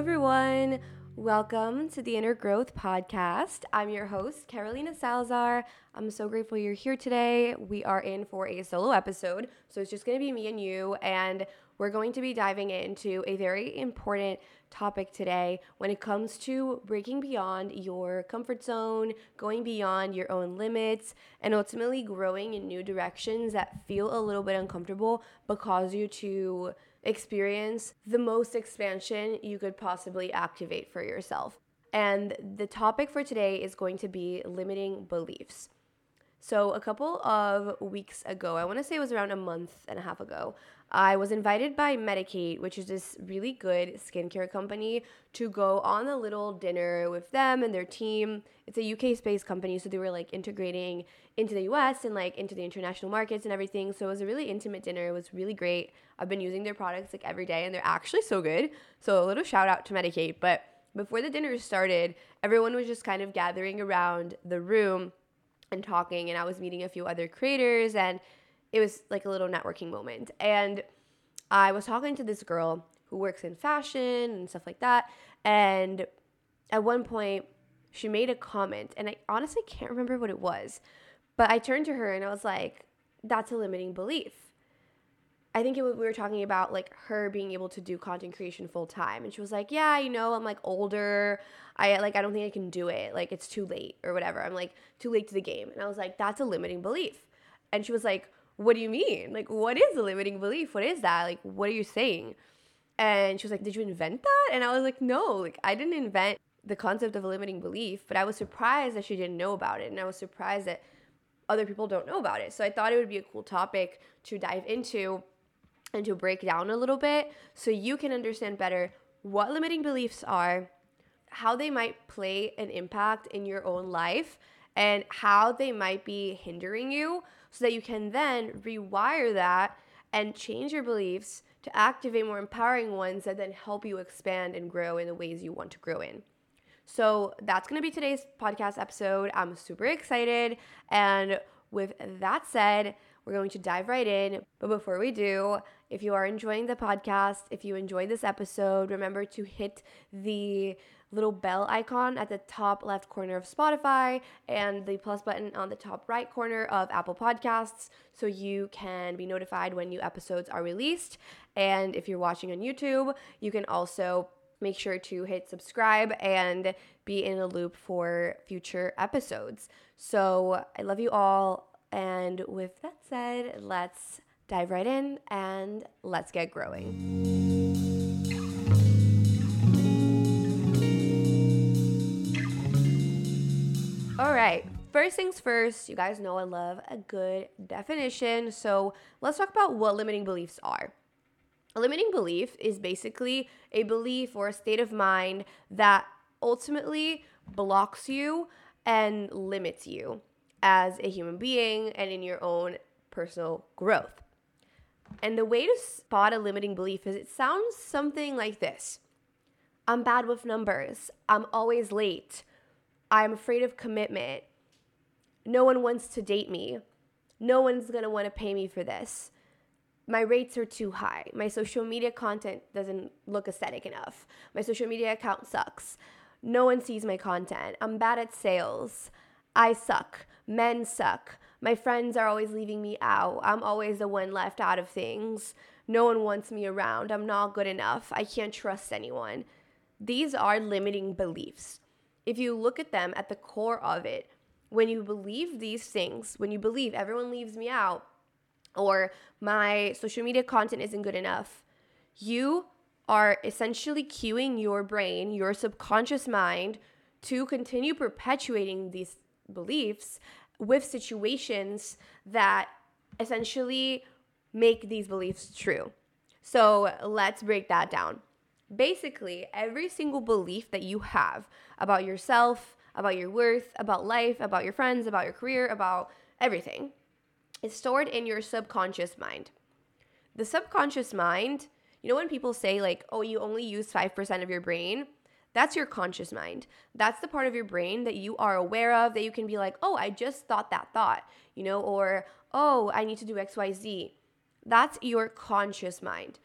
Everyone. Welcome to the Inner Growth Podcast. I'm your host, Carolina Salazar. I'm so grateful you're here today. We are in for a solo episode, so it's just going to be me and you, and we're going to be diving into a very important topic today when it comes to breaking beyond your comfort zone, going beyond your own limits, and ultimately growing in new directions that feel a little bit uncomfortable but cause you to experience the most expansion you could possibly activate for yourself. And the topic for today is going to be limiting beliefs. So, a couple of weeks ago, I want to say it was around a month and a half ago, I was invited by Medik8, which is this really good skincare company, to go on a little dinner with them and their team. It's a UK based company, so they were like integrating into the US and like into the international markets and everything. So it was a really intimate dinner. It was really great. I've been using their products like every day and they're actually so good. So a little shout out to Medik8. But before the dinner started, everyone was just kind of gathering around the room and talking and I was meeting a few other creators and it was like a little networking moment. And I was talking to this girl who works in fashion and stuff like that. And at one point, she made a comment, and I honestly can't remember what it was. But I turned to her and I was like, that's a limiting belief. I think it, we were talking about like her being able to do content creation full time, and she was like, "Yeah, you know, I'm like older. I like I don't think I can do it. Like it's too late or whatever. I'm like too late to the game." And I was like, "That's a limiting belief." And she was like, what do you mean? Like, what is a limiting belief? What is that? Like, what are you saying? And she was like, Did you invent that? And I was like, No, like, I didn't invent the concept of a limiting belief, but I was surprised that she didn't know about it. And I was surprised that other people don't know about it. So I thought it would be a cool topic to dive into and to break down a little bit so you can understand better what limiting beliefs are, how they might play an impact in your own life, and how they might be hindering you so that you can then rewire that and change your beliefs to activate more empowering ones that then help you expand and grow in the ways you want to grow in. So that's going to be today's podcast episode. I'm super excited. And with that said, we're going to dive right in. But before we do, if you are enjoying the podcast, if you enjoyed this episode, remember to hit the little bell icon at the top left corner of Spotify and the plus button on the top right corner of Apple Podcasts so you can be notified when new episodes are released. And if you're watching on YouTube, you can also make sure to hit subscribe and be in a loop for future episodes. So I love you all. And with that said, let's dive right in and let's get growing. All right. First things first, you guys know I love a good definition. So let's talk about what limiting beliefs are. A limiting belief is basically a belief or a state of mind that ultimately blocks you and limits you as a human being and in your own personal growth. And the way to spot a limiting belief is it sounds something like this I'm bad with numbers, I'm always late. I'm afraid of commitment. No one wants to date me. No one's going to want to pay me for this. My rates are too high. My social media content doesn't look aesthetic enough. My social media account sucks. No one sees my content. I'm bad at sales. I suck. Men suck. My friends are always leaving me out. I'm always the one left out of things. No one wants me around. I'm not good enough. I can't trust anyone. These are limiting beliefs if you look at them at the core of it, when you believe these things, when you believe everyone leaves me out, or my social media content isn't good enough. You are essentially cueing your brain, your subconscious mind, to continue perpetuating these beliefs with situations that essentially make these beliefs true. So let's break that down. Basically, every single belief that you have about yourself, about your worth, about life, about your friends, about your career, about everything is stored in your subconscious mind. The subconscious mind, you know, when people say, like, oh, you only use 5% of your brain, that's your conscious mind. That's the part of your brain that you are aware of, that you can be like, oh, I just thought that thought, you know, or oh, I need to do XYZ. That's your conscious mind.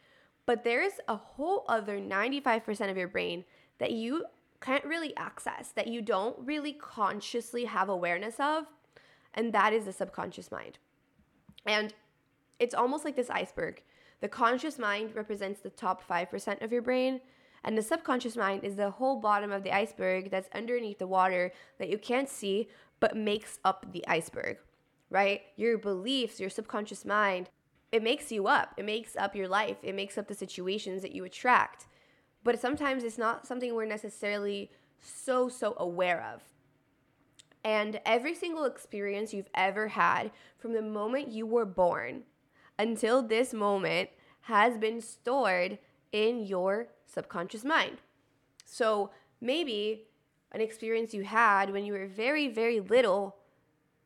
But there's a whole other 95% of your brain that you can't really access, that you don't really consciously have awareness of, and that is the subconscious mind. And it's almost like this iceberg. The conscious mind represents the top 5% of your brain, and the subconscious mind is the whole bottom of the iceberg that's underneath the water that you can't see but makes up the iceberg, right? Your beliefs, your subconscious mind, it makes you up. It makes up your life. It makes up the situations that you attract. But sometimes it's not something we're necessarily so, so aware of. And every single experience you've ever had from the moment you were born until this moment has been stored in your subconscious mind. So maybe an experience you had when you were very, very little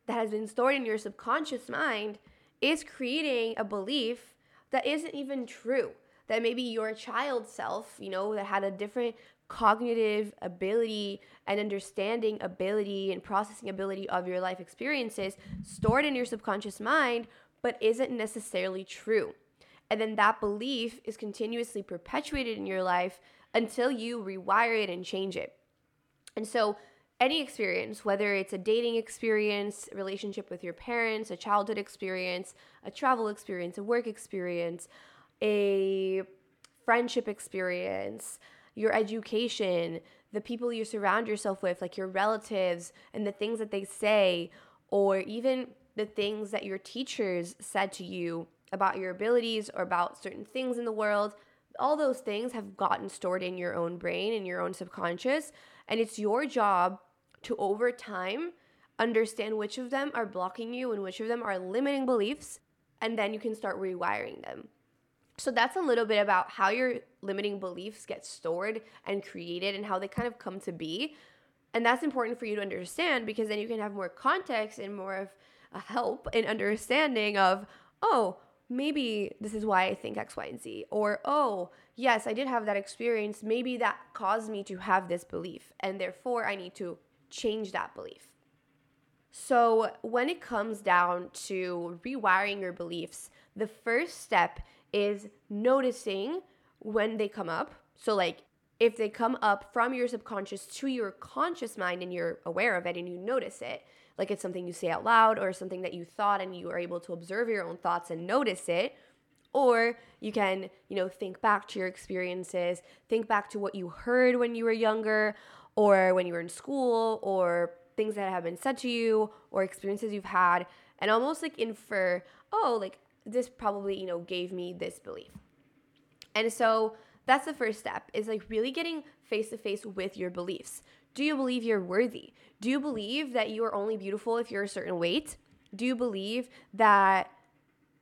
that has been stored in your subconscious mind is creating a belief that isn't even true. That maybe your child self, you know, that had a different cognitive ability and understanding ability and processing ability of your life experiences stored in your subconscious mind, but isn't necessarily true. And then that belief is continuously perpetuated in your life until you rewire it and change it. And so any experience, whether it's a dating experience, relationship with your parents, a childhood experience, a travel experience, a work experience, a friendship experience, your education, the people you surround yourself with, like your relatives, and the things that they say, or even the things that your teachers said to you about your abilities or about certain things in the world, all those things have gotten stored in your own brain, and your own subconscious. And it's your job to over time understand which of them are blocking you and which of them are limiting beliefs, and then you can start rewiring them. So that's a little bit about how your limiting beliefs get stored and created and how they kind of come to be. And that's important for you to understand because then you can have more context and more of a help in understanding of, oh, maybe this is why I think X, Y, and Z. Or, oh, yes, I did have that experience. Maybe that caused me to have this belief. And therefore, I need to change that belief. So, when it comes down to rewiring your beliefs, the first step is noticing when they come up. So, like, if they come up from your subconscious to your conscious mind and you're aware of it and you notice it, like it's something you say out loud or something that you thought and you are able to observe your own thoughts and notice it, or you can, you know, think back to your experiences, think back to what you heard when you were younger, or when you were in school or things that have been said to you or experiences you've had and almost like infer oh like this probably you know gave me this belief. And so that's the first step is like really getting face to face with your beliefs do you believe you're worthy do you believe that you are only beautiful if you're a certain weight do you believe that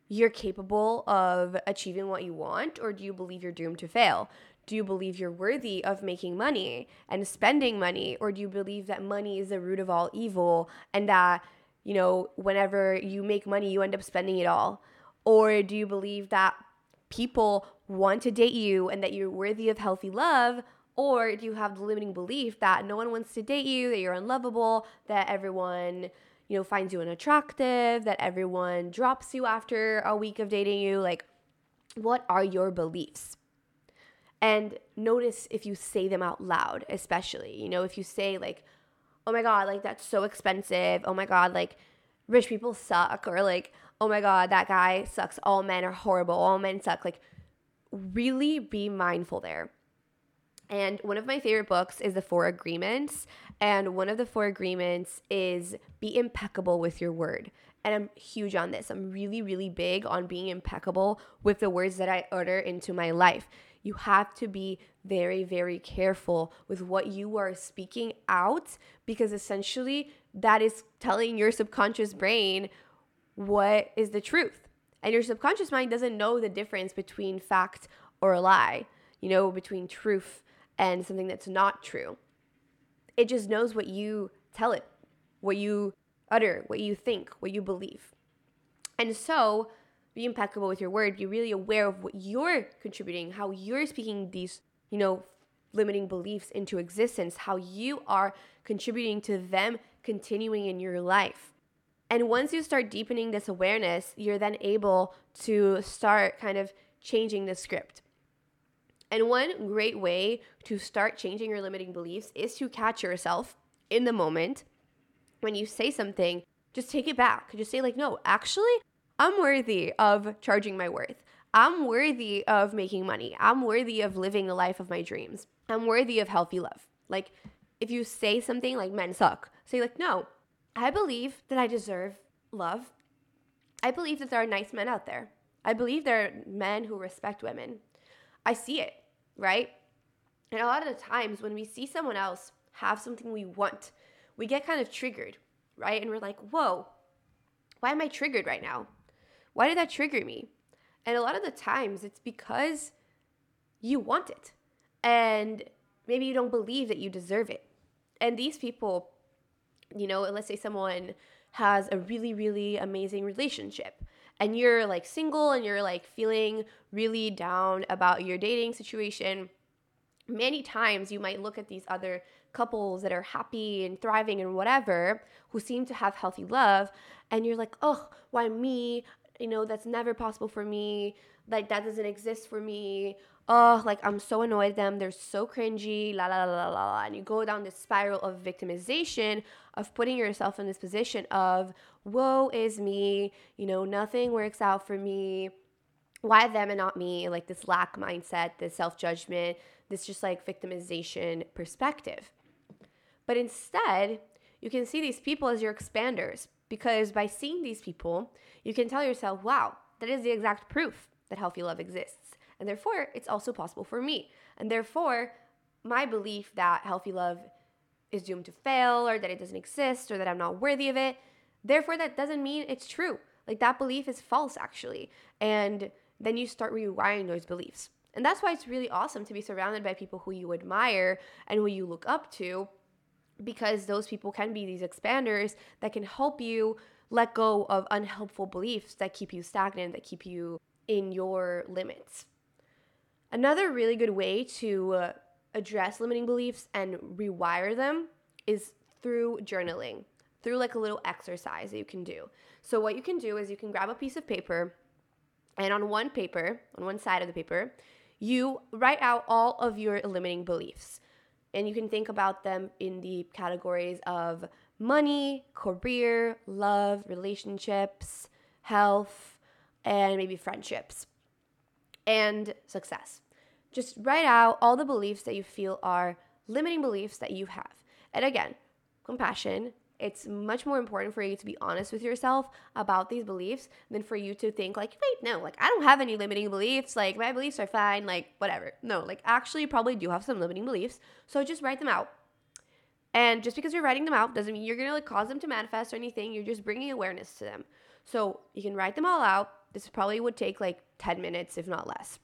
you're capable of achieving what you want or do you believe you're doomed to fail do you believe you're worthy of making money and spending money? Or do you believe that money is the root of all evil and that, you know, whenever you make money, you end up spending it all? Or do you believe that people want to date you and that you're worthy of healthy love? Or do you have the limiting belief that no one wants to date you, that you're unlovable, that everyone, you know, finds you unattractive, that everyone drops you after a week of dating you? Like, what are your beliefs? and notice if you say them out loud especially you know if you say like oh my god like that's so expensive oh my god like rich people suck or like oh my god that guy sucks. All men are horrible. All men suck. Like really be mindful there. And one of my favorite books is the four agreements. And one of the four agreements is be impeccable with your word. And I'm huge on this. I'm really, really big on being impeccable with the words that I utter into my life. You have to be very, very careful with what you are speaking out because essentially that is telling your subconscious brain what is the truth. And your subconscious mind doesn't know the difference between fact or a lie, you know, between truth and something that's not true. It just knows what you tell it, what you utter, what you think, what you believe. And so, be impeccable with your word, be really aware of what you're contributing, how you're speaking these, you know, limiting beliefs into existence, how you are contributing to them continuing in your life. And once you start deepening this awareness, you're then able to start kind of changing the script. And one great way to start changing your limiting beliefs is to catch yourself in the moment when you say something, just take it back. Just say, like, no, actually, I'm worthy of charging my worth. I'm worthy of making money. I'm worthy of living the life of my dreams. I'm worthy of healthy love. Like, if you say something like men suck, say, like, no, I believe that I deserve love. I believe that there are nice men out there. I believe there are men who respect women. I see it, right? And a lot of the times when we see someone else have something we want, we get kind of triggered, right? And we're like, whoa, why am I triggered right now? Why did that trigger me? And a lot of the times it's because you want it. And maybe you don't believe that you deserve it. And these people, you know, let's say someone has a really, really amazing relationship and you're like single and you're like feeling really down about your dating situation. Many times you might look at these other couples that are happy and thriving and whatever, who seem to have healthy love, and you're like, oh, why me? You know, that's never possible for me. Like, that doesn't exist for me. Oh, like, I'm so annoyed at them. They're so cringy, la la la la la. And you go down this spiral of victimization, of putting yourself in this position of, woe is me. You know, nothing works out for me why them and not me like this lack mindset this self-judgment this just like victimization perspective but instead, you can see these people as your expanders because by seeing these people, you can tell yourself, wow, that is the exact proof that healthy love exists. And therefore, it's also possible for me. And therefore, my belief that healthy love is doomed to fail or that it doesn't exist or that I'm not worthy of it, therefore, that doesn't mean it's true. Like that belief is false, actually. And then you start rewiring those beliefs. And that's why it's really awesome to be surrounded by people who you admire and who you look up to because those people can be these expanders that can help you let go of unhelpful beliefs that keep you stagnant, that keep you in your limits. Another really good way to uh, address limiting beliefs and rewire them is through journaling, through like a little exercise that you can do. So, what you can do is you can grab a piece of paper, and on one paper, on one side of the paper, you write out all of your limiting beliefs. And you can think about them in the categories of money, career, love, relationships, health, and maybe friendships, and success. Just write out all the beliefs that you feel are limiting beliefs that you have. And again, compassion, it's much more important for you to be honest with yourself about these beliefs than for you to think like wait no like i don't have any limiting beliefs. Like my beliefs are fine like whatever. No like actually you probably do have some limiting beliefs so just write them out. And just because you're writing them out doesn't mean you're gonna like cause them to manifest or anything. You're just bringing awareness to them. So you can write them all out this probably would take like 10 minutes if not less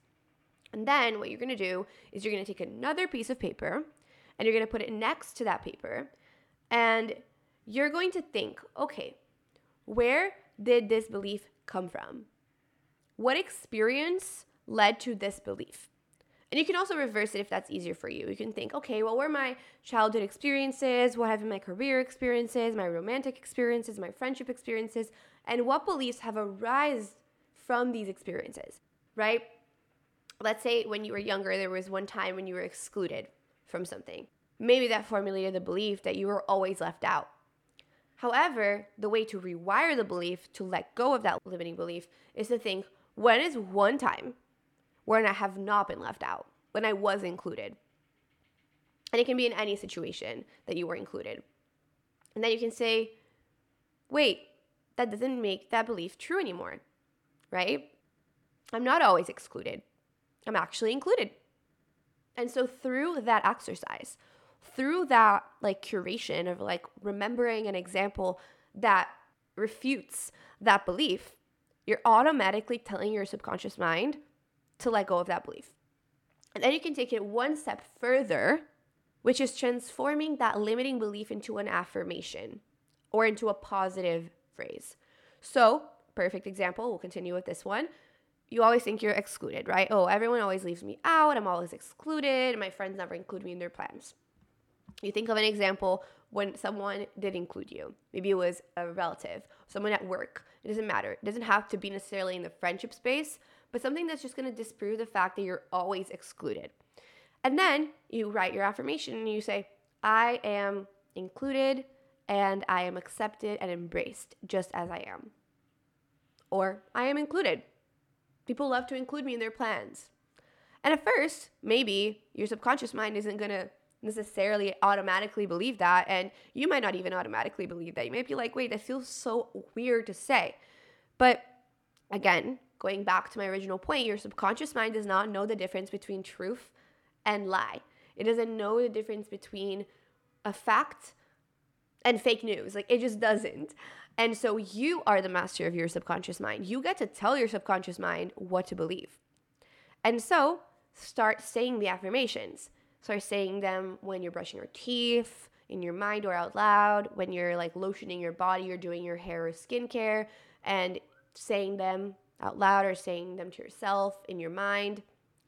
and then what you're gonna do is you're gonna take another piece of paper and you're gonna put it next to that paper and you're going to think, okay, where did this belief come from? What experience led to this belief? And you can also reverse it if that's easier for you. You can think, okay, well, what were my childhood experiences? What have been my career experiences, my romantic experiences, my friendship experiences? And what beliefs have arisen from these experiences, right? Let's say when you were younger, there was one time when you were excluded from something. Maybe that formulated the belief that you were always left out However, the way to rewire the belief, to let go of that limiting belief, is to think when is one time when I have not been left out, when I was included? And it can be in any situation that you were included. And then you can say, wait, that doesn't make that belief true anymore, right? I'm not always excluded, I'm actually included. And so through that exercise, through that like curation of like remembering an example that refutes that belief, you're automatically telling your subconscious mind to let go of that belief. And then you can take it one step further, which is transforming that limiting belief into an affirmation or into a positive phrase. So, perfect example, we'll continue with this one. You always think you're excluded, right? Oh, everyone always leaves me out. I'm always excluded. My friends never include me in their plans. You think of an example when someone did include you. Maybe it was a relative, someone at work. It doesn't matter. It doesn't have to be necessarily in the friendship space, but something that's just going to disprove the fact that you're always excluded. And then you write your affirmation and you say, I am included and I am accepted and embraced just as I am. Or I am included. People love to include me in their plans. And at first, maybe your subconscious mind isn't going to necessarily automatically believe that. And you might not even automatically believe that. You might be like, wait, that feels so weird to say. But again, going back to my original point, your subconscious mind does not know the difference between truth and lie. It doesn't know the difference between a fact and fake news. Like it just doesn't. And so you are the master of your subconscious mind. You get to tell your subconscious mind what to believe. And so start saying the affirmations. Start saying them when you're brushing your teeth, in your mind or out loud, when you're like lotioning your body or doing your hair or skincare, and saying them out loud or saying them to yourself in your mind.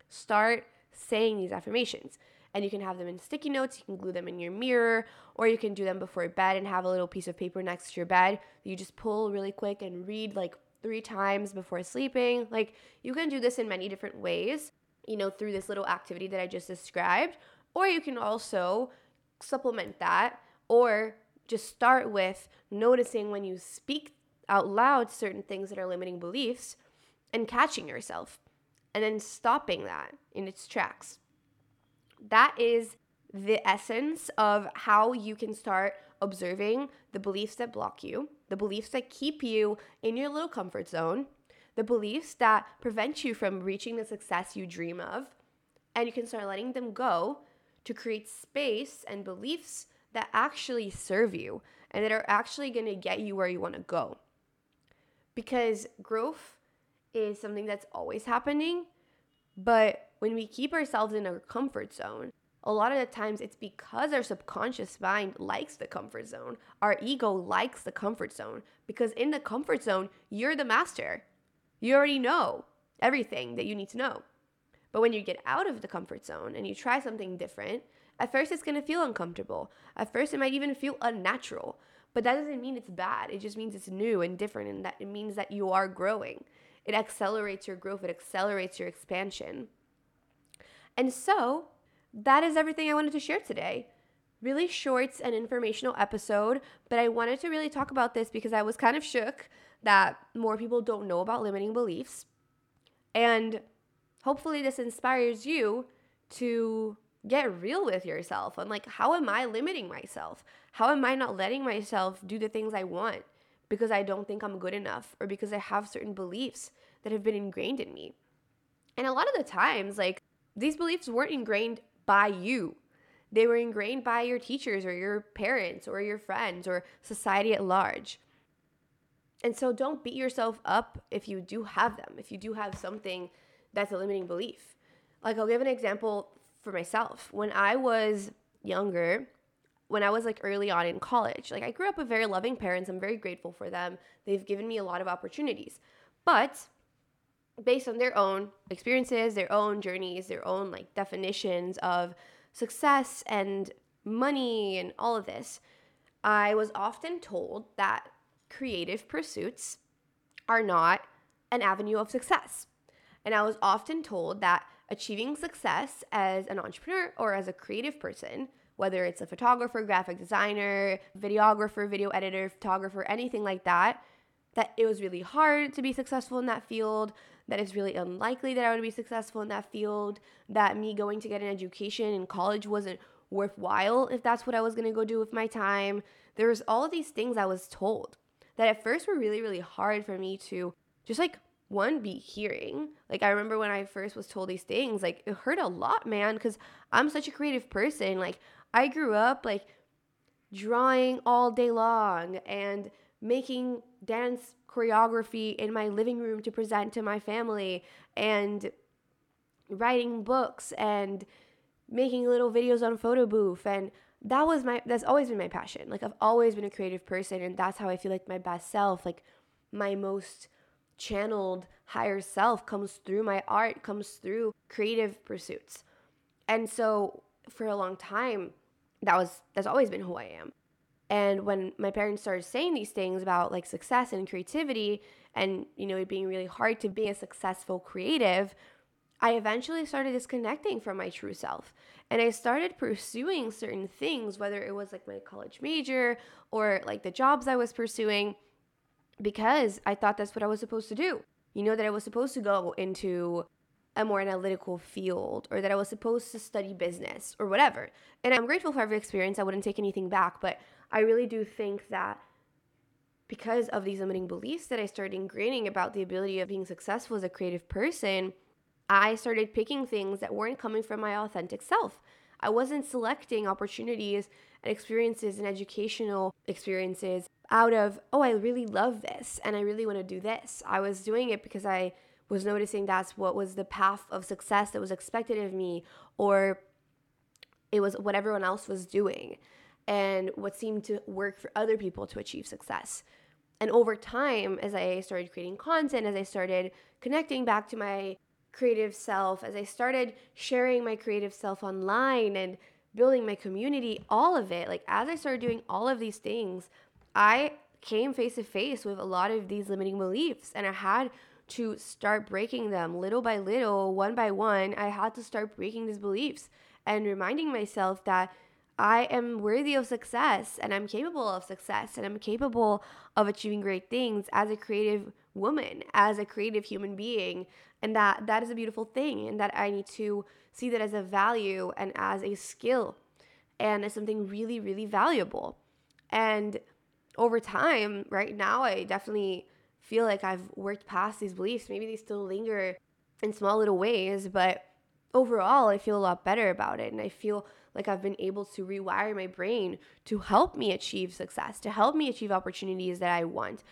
Start saying these affirmations. And you can have them in sticky notes, you can glue them in your mirror, or you can do them before bed and have a little piece of paper next to your bed you just pull really quick and read like three times before sleeping. Like you can do this in many different ways, you know, through this little activity that I just described. Or you can also supplement that or just start with noticing when you speak out loud certain things that are limiting beliefs and catching yourself and then stopping that in its tracks. That is the essence of how you can start observing the beliefs that block you, the beliefs that keep you in your little comfort zone, the beliefs that prevent you from reaching the success you dream of, and you can start letting them go to create space and beliefs that actually serve you and that are actually going to get you where you want to go because growth is something that's always happening. But when we keep ourselves in our comfort zone, a lot of the times it's because our subconscious mind likes the comfort zone. Our ego likes the comfort zone because in the comfort zone, you're the master. You already know everything that you need to know. But when you get out of the comfort zone and you try something different, at first it's gonna feel uncomfortable. At first, it might even feel unnatural. But that doesn't mean it's bad. It just means it's new and different and that it means that you are growing. It accelerates your growth, it accelerates your expansion. And so, that is everything I wanted to share today. Really short and informational episode, but I wanted to really talk about this because I was kind of shook that more people don't know about limiting beliefs. And hopefully, this inspires you to get real with yourself on like how am I limiting myself? How am I not letting myself do the things I want because I don't think I'm good enough or because I have certain beliefs that have been ingrained in me? And a lot of the times like these beliefs weren't ingrained by you. They were ingrained by your teachers or your parents or your friends or society at large. And so don't beat yourself up if you do have them, if you do have something that's a limiting belief. Like I'll give an example for myself. When I was younger, when I was like early on in college, like I grew up with very loving parents. I'm very grateful for them. They've given me a lot of opportunities. But based on their own experiences, their own journeys, their own like definitions of success and money and all of this, I was often told that creative pursuits are not an avenue of success. And I was often told that achieving success as an entrepreneur or as a creative person, whether it's a photographer, graphic designer, videographer, video editor, photographer, anything like that, that it was really hard to be successful in that field, that it's really unlikely that I would be successful in that field, that me going to get an education in college wasn't worthwhile if that's what I was going to go do with my time. There was all these things I was told that at first were really, really hard for me to just like one be hearing. Like I remember when I first was told these things, like it hurt a lot, man, because I'm such a creative person. Like I grew up like drawing all day long and making dance choreography in my living room to present to my family and writing books and making little videos on photo booth. And that was my that's always been my passion. Like i've always been a creative person and that's how i feel like my best self like my most channeled higher self comes through my art comes through creative pursuits. And so for a long time that was that's always been who i am and when my parents started saying these things about like success and creativity and you know it being really hard to be a successful creative I eventually started disconnecting from my true self. And I started pursuing certain things, whether it was like my college major or like the jobs I was pursuing, because I thought that's what I was supposed to do. You know, that I was supposed to go into a more analytical field or that I was supposed to study business or whatever. And I'm grateful for every experience. I wouldn't take anything back, but I really do think that because of these limiting beliefs that I started ingraining about the ability of being successful as a creative person, I started picking things that weren't coming from my authentic self. I wasn't selecting opportunities and experiences and educational experiences out of, oh, I really love this and I really want to do this. I was doing it because I was noticing that's what was the path of success that was expected of me, or it was what everyone else was doing and what seemed to work for other people to achieve success. And over time, as I started creating content, as I started connecting back to my creative self, as I started sharing my creative self online and building my community, all of it, like as I started doing all of these things, I came face to face with a lot of these limiting beliefs and I had to start breaking them little by little, one by one. I had to start breaking these beliefs and reminding myself that I am worthy of success and I'm capable of success and I'm capable of achieving great things as a creative woman, as a creative human being, and that that is a beautiful thing and that I need to see that as a value and as a skill and as something really really valuable. And over time, right now I definitely feel like I've worked past these beliefs. Maybe they still linger in small little ways, but overall I feel a lot better about it and I feel like I've been able to rewire my brain to help me achieve success, to help me achieve opportunities that I want.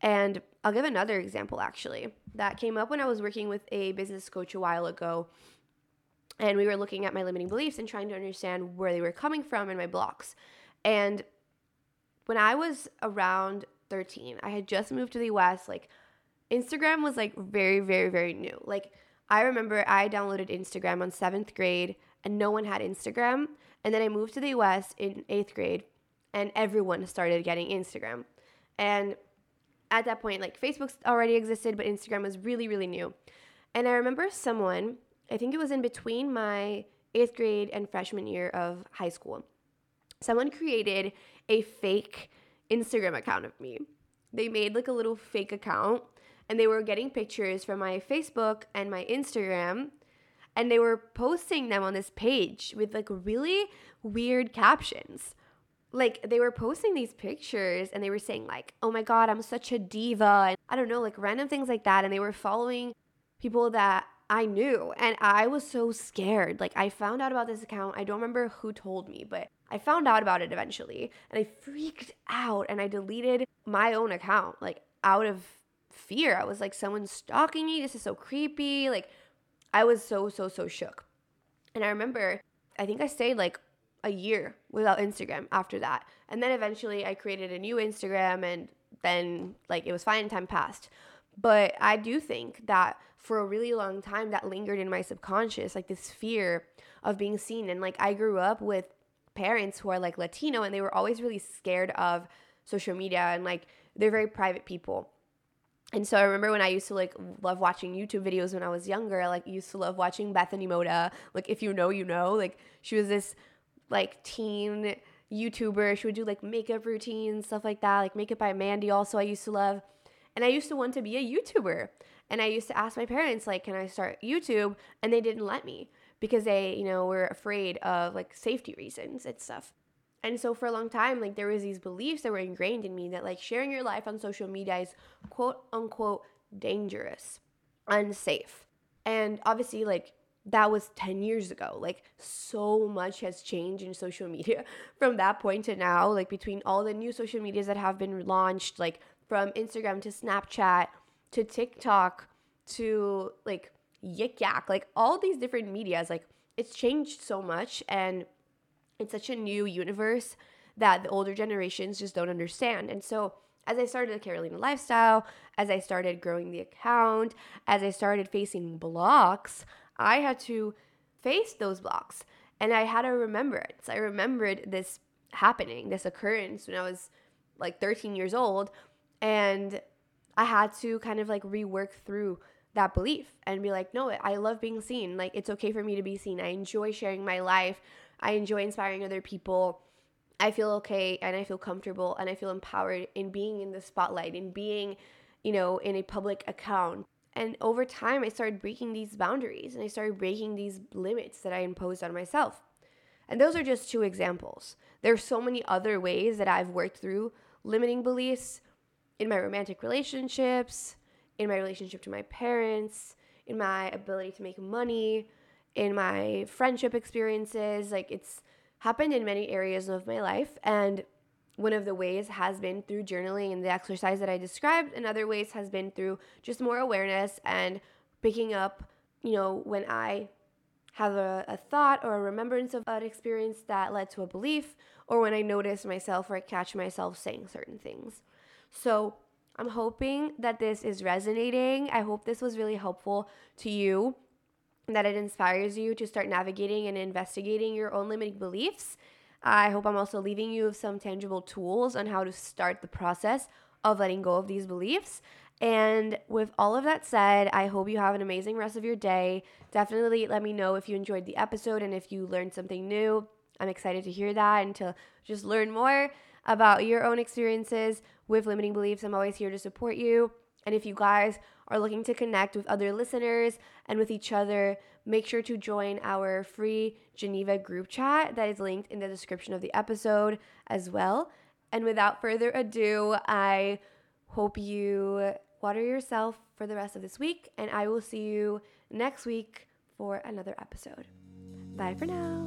And I'll give another example actually that came up when I was working with a business coach a while ago. And we were looking at my limiting beliefs and trying to understand where they were coming from and my blocks. And when I was around 13, I had just moved to the US. Like, Instagram was like very, very, very new. Like, I remember I downloaded Instagram on seventh grade and no one had Instagram. And then I moved to the US in eighth grade and everyone started getting Instagram. And at that point, like Facebook already existed, but Instagram was really, really new. And I remember someone, I think it was in between my eighth grade and freshman year of high school, someone created a fake Instagram account of me. They made like a little fake account and they were getting pictures from my Facebook and my Instagram and they were posting them on this page with like really weird captions. Like they were posting these pictures and they were saying like, "Oh my god, I'm such a diva." And I don't know, like random things like that and they were following people that I knew and I was so scared. Like I found out about this account. I don't remember who told me, but I found out about it eventually and I freaked out and I deleted my own account like out of fear. I was like someone's stalking me. This is so creepy. Like I was so, so, so shook. And I remember, I think I stayed like a year without Instagram after that. And then eventually I created a new Instagram and then like it was fine, time passed. But I do think that for a really long time that lingered in my subconscious, like this fear of being seen. And like I grew up with parents who are like Latino and they were always really scared of social media and like they're very private people. And so I remember when I used to like love watching YouTube videos when I was younger, I, like used to love watching Bethany Mota. Like if you know, you know. Like she was this like teen YouTuber. She would do like makeup routines, stuff like that. Like Makeup by Mandy also I used to love. And I used to want to be a YouTuber. And I used to ask my parents like, "Can I start YouTube?" And they didn't let me because they, you know, were afraid of like safety reasons and stuff. And so for a long time, like there was these beliefs that were ingrained in me that like sharing your life on social media is quote unquote dangerous, unsafe. And obviously like that was 10 years ago. Like so much has changed in social media from that point to now, like between all the new social medias that have been launched, like from Instagram to Snapchat to TikTok to like Yik Yak, like all these different medias, like it's changed so much and it's such a new universe that the older generations just don't understand. And so as I started the Carolina lifestyle, as I started growing the account, as I started facing blocks, I had to face those blocks and I had to remember it. So I remembered this happening, this occurrence when I was like 13 years old. And I had to kind of like rework through that belief and be like, no, I love being seen. Like, it's okay for me to be seen. I enjoy sharing my life. I enjoy inspiring other people. I feel okay and I feel comfortable and I feel empowered in being in the spotlight, in being, you know, in a public account. And over time, I started breaking these boundaries and I started breaking these limits that I imposed on myself. And those are just two examples. There are so many other ways that I've worked through limiting beliefs in my romantic relationships, in my relationship to my parents, in my ability to make money, in my friendship experiences. Like it's happened in many areas of my life. And one of the ways has been through journaling and the exercise that I described. And other ways has been through just more awareness and picking up, you know, when I have a, a thought or a remembrance of an experience that led to a belief, or when I notice myself or I catch myself saying certain things. So I'm hoping that this is resonating. I hope this was really helpful to you, that it inspires you to start navigating and investigating your own limiting beliefs. I hope I'm also leaving you with some tangible tools on how to start the process of letting go of these beliefs. And with all of that said, I hope you have an amazing rest of your day. Definitely let me know if you enjoyed the episode and if you learned something new. I'm excited to hear that and to just learn more about your own experiences with limiting beliefs. I'm always here to support you. And if you guys are looking to connect with other listeners and with each other, make sure to join our free Geneva group chat that is linked in the description of the episode as well. And without further ado, I hope you water yourself for the rest of this week, and I will see you next week for another episode. Bye for now.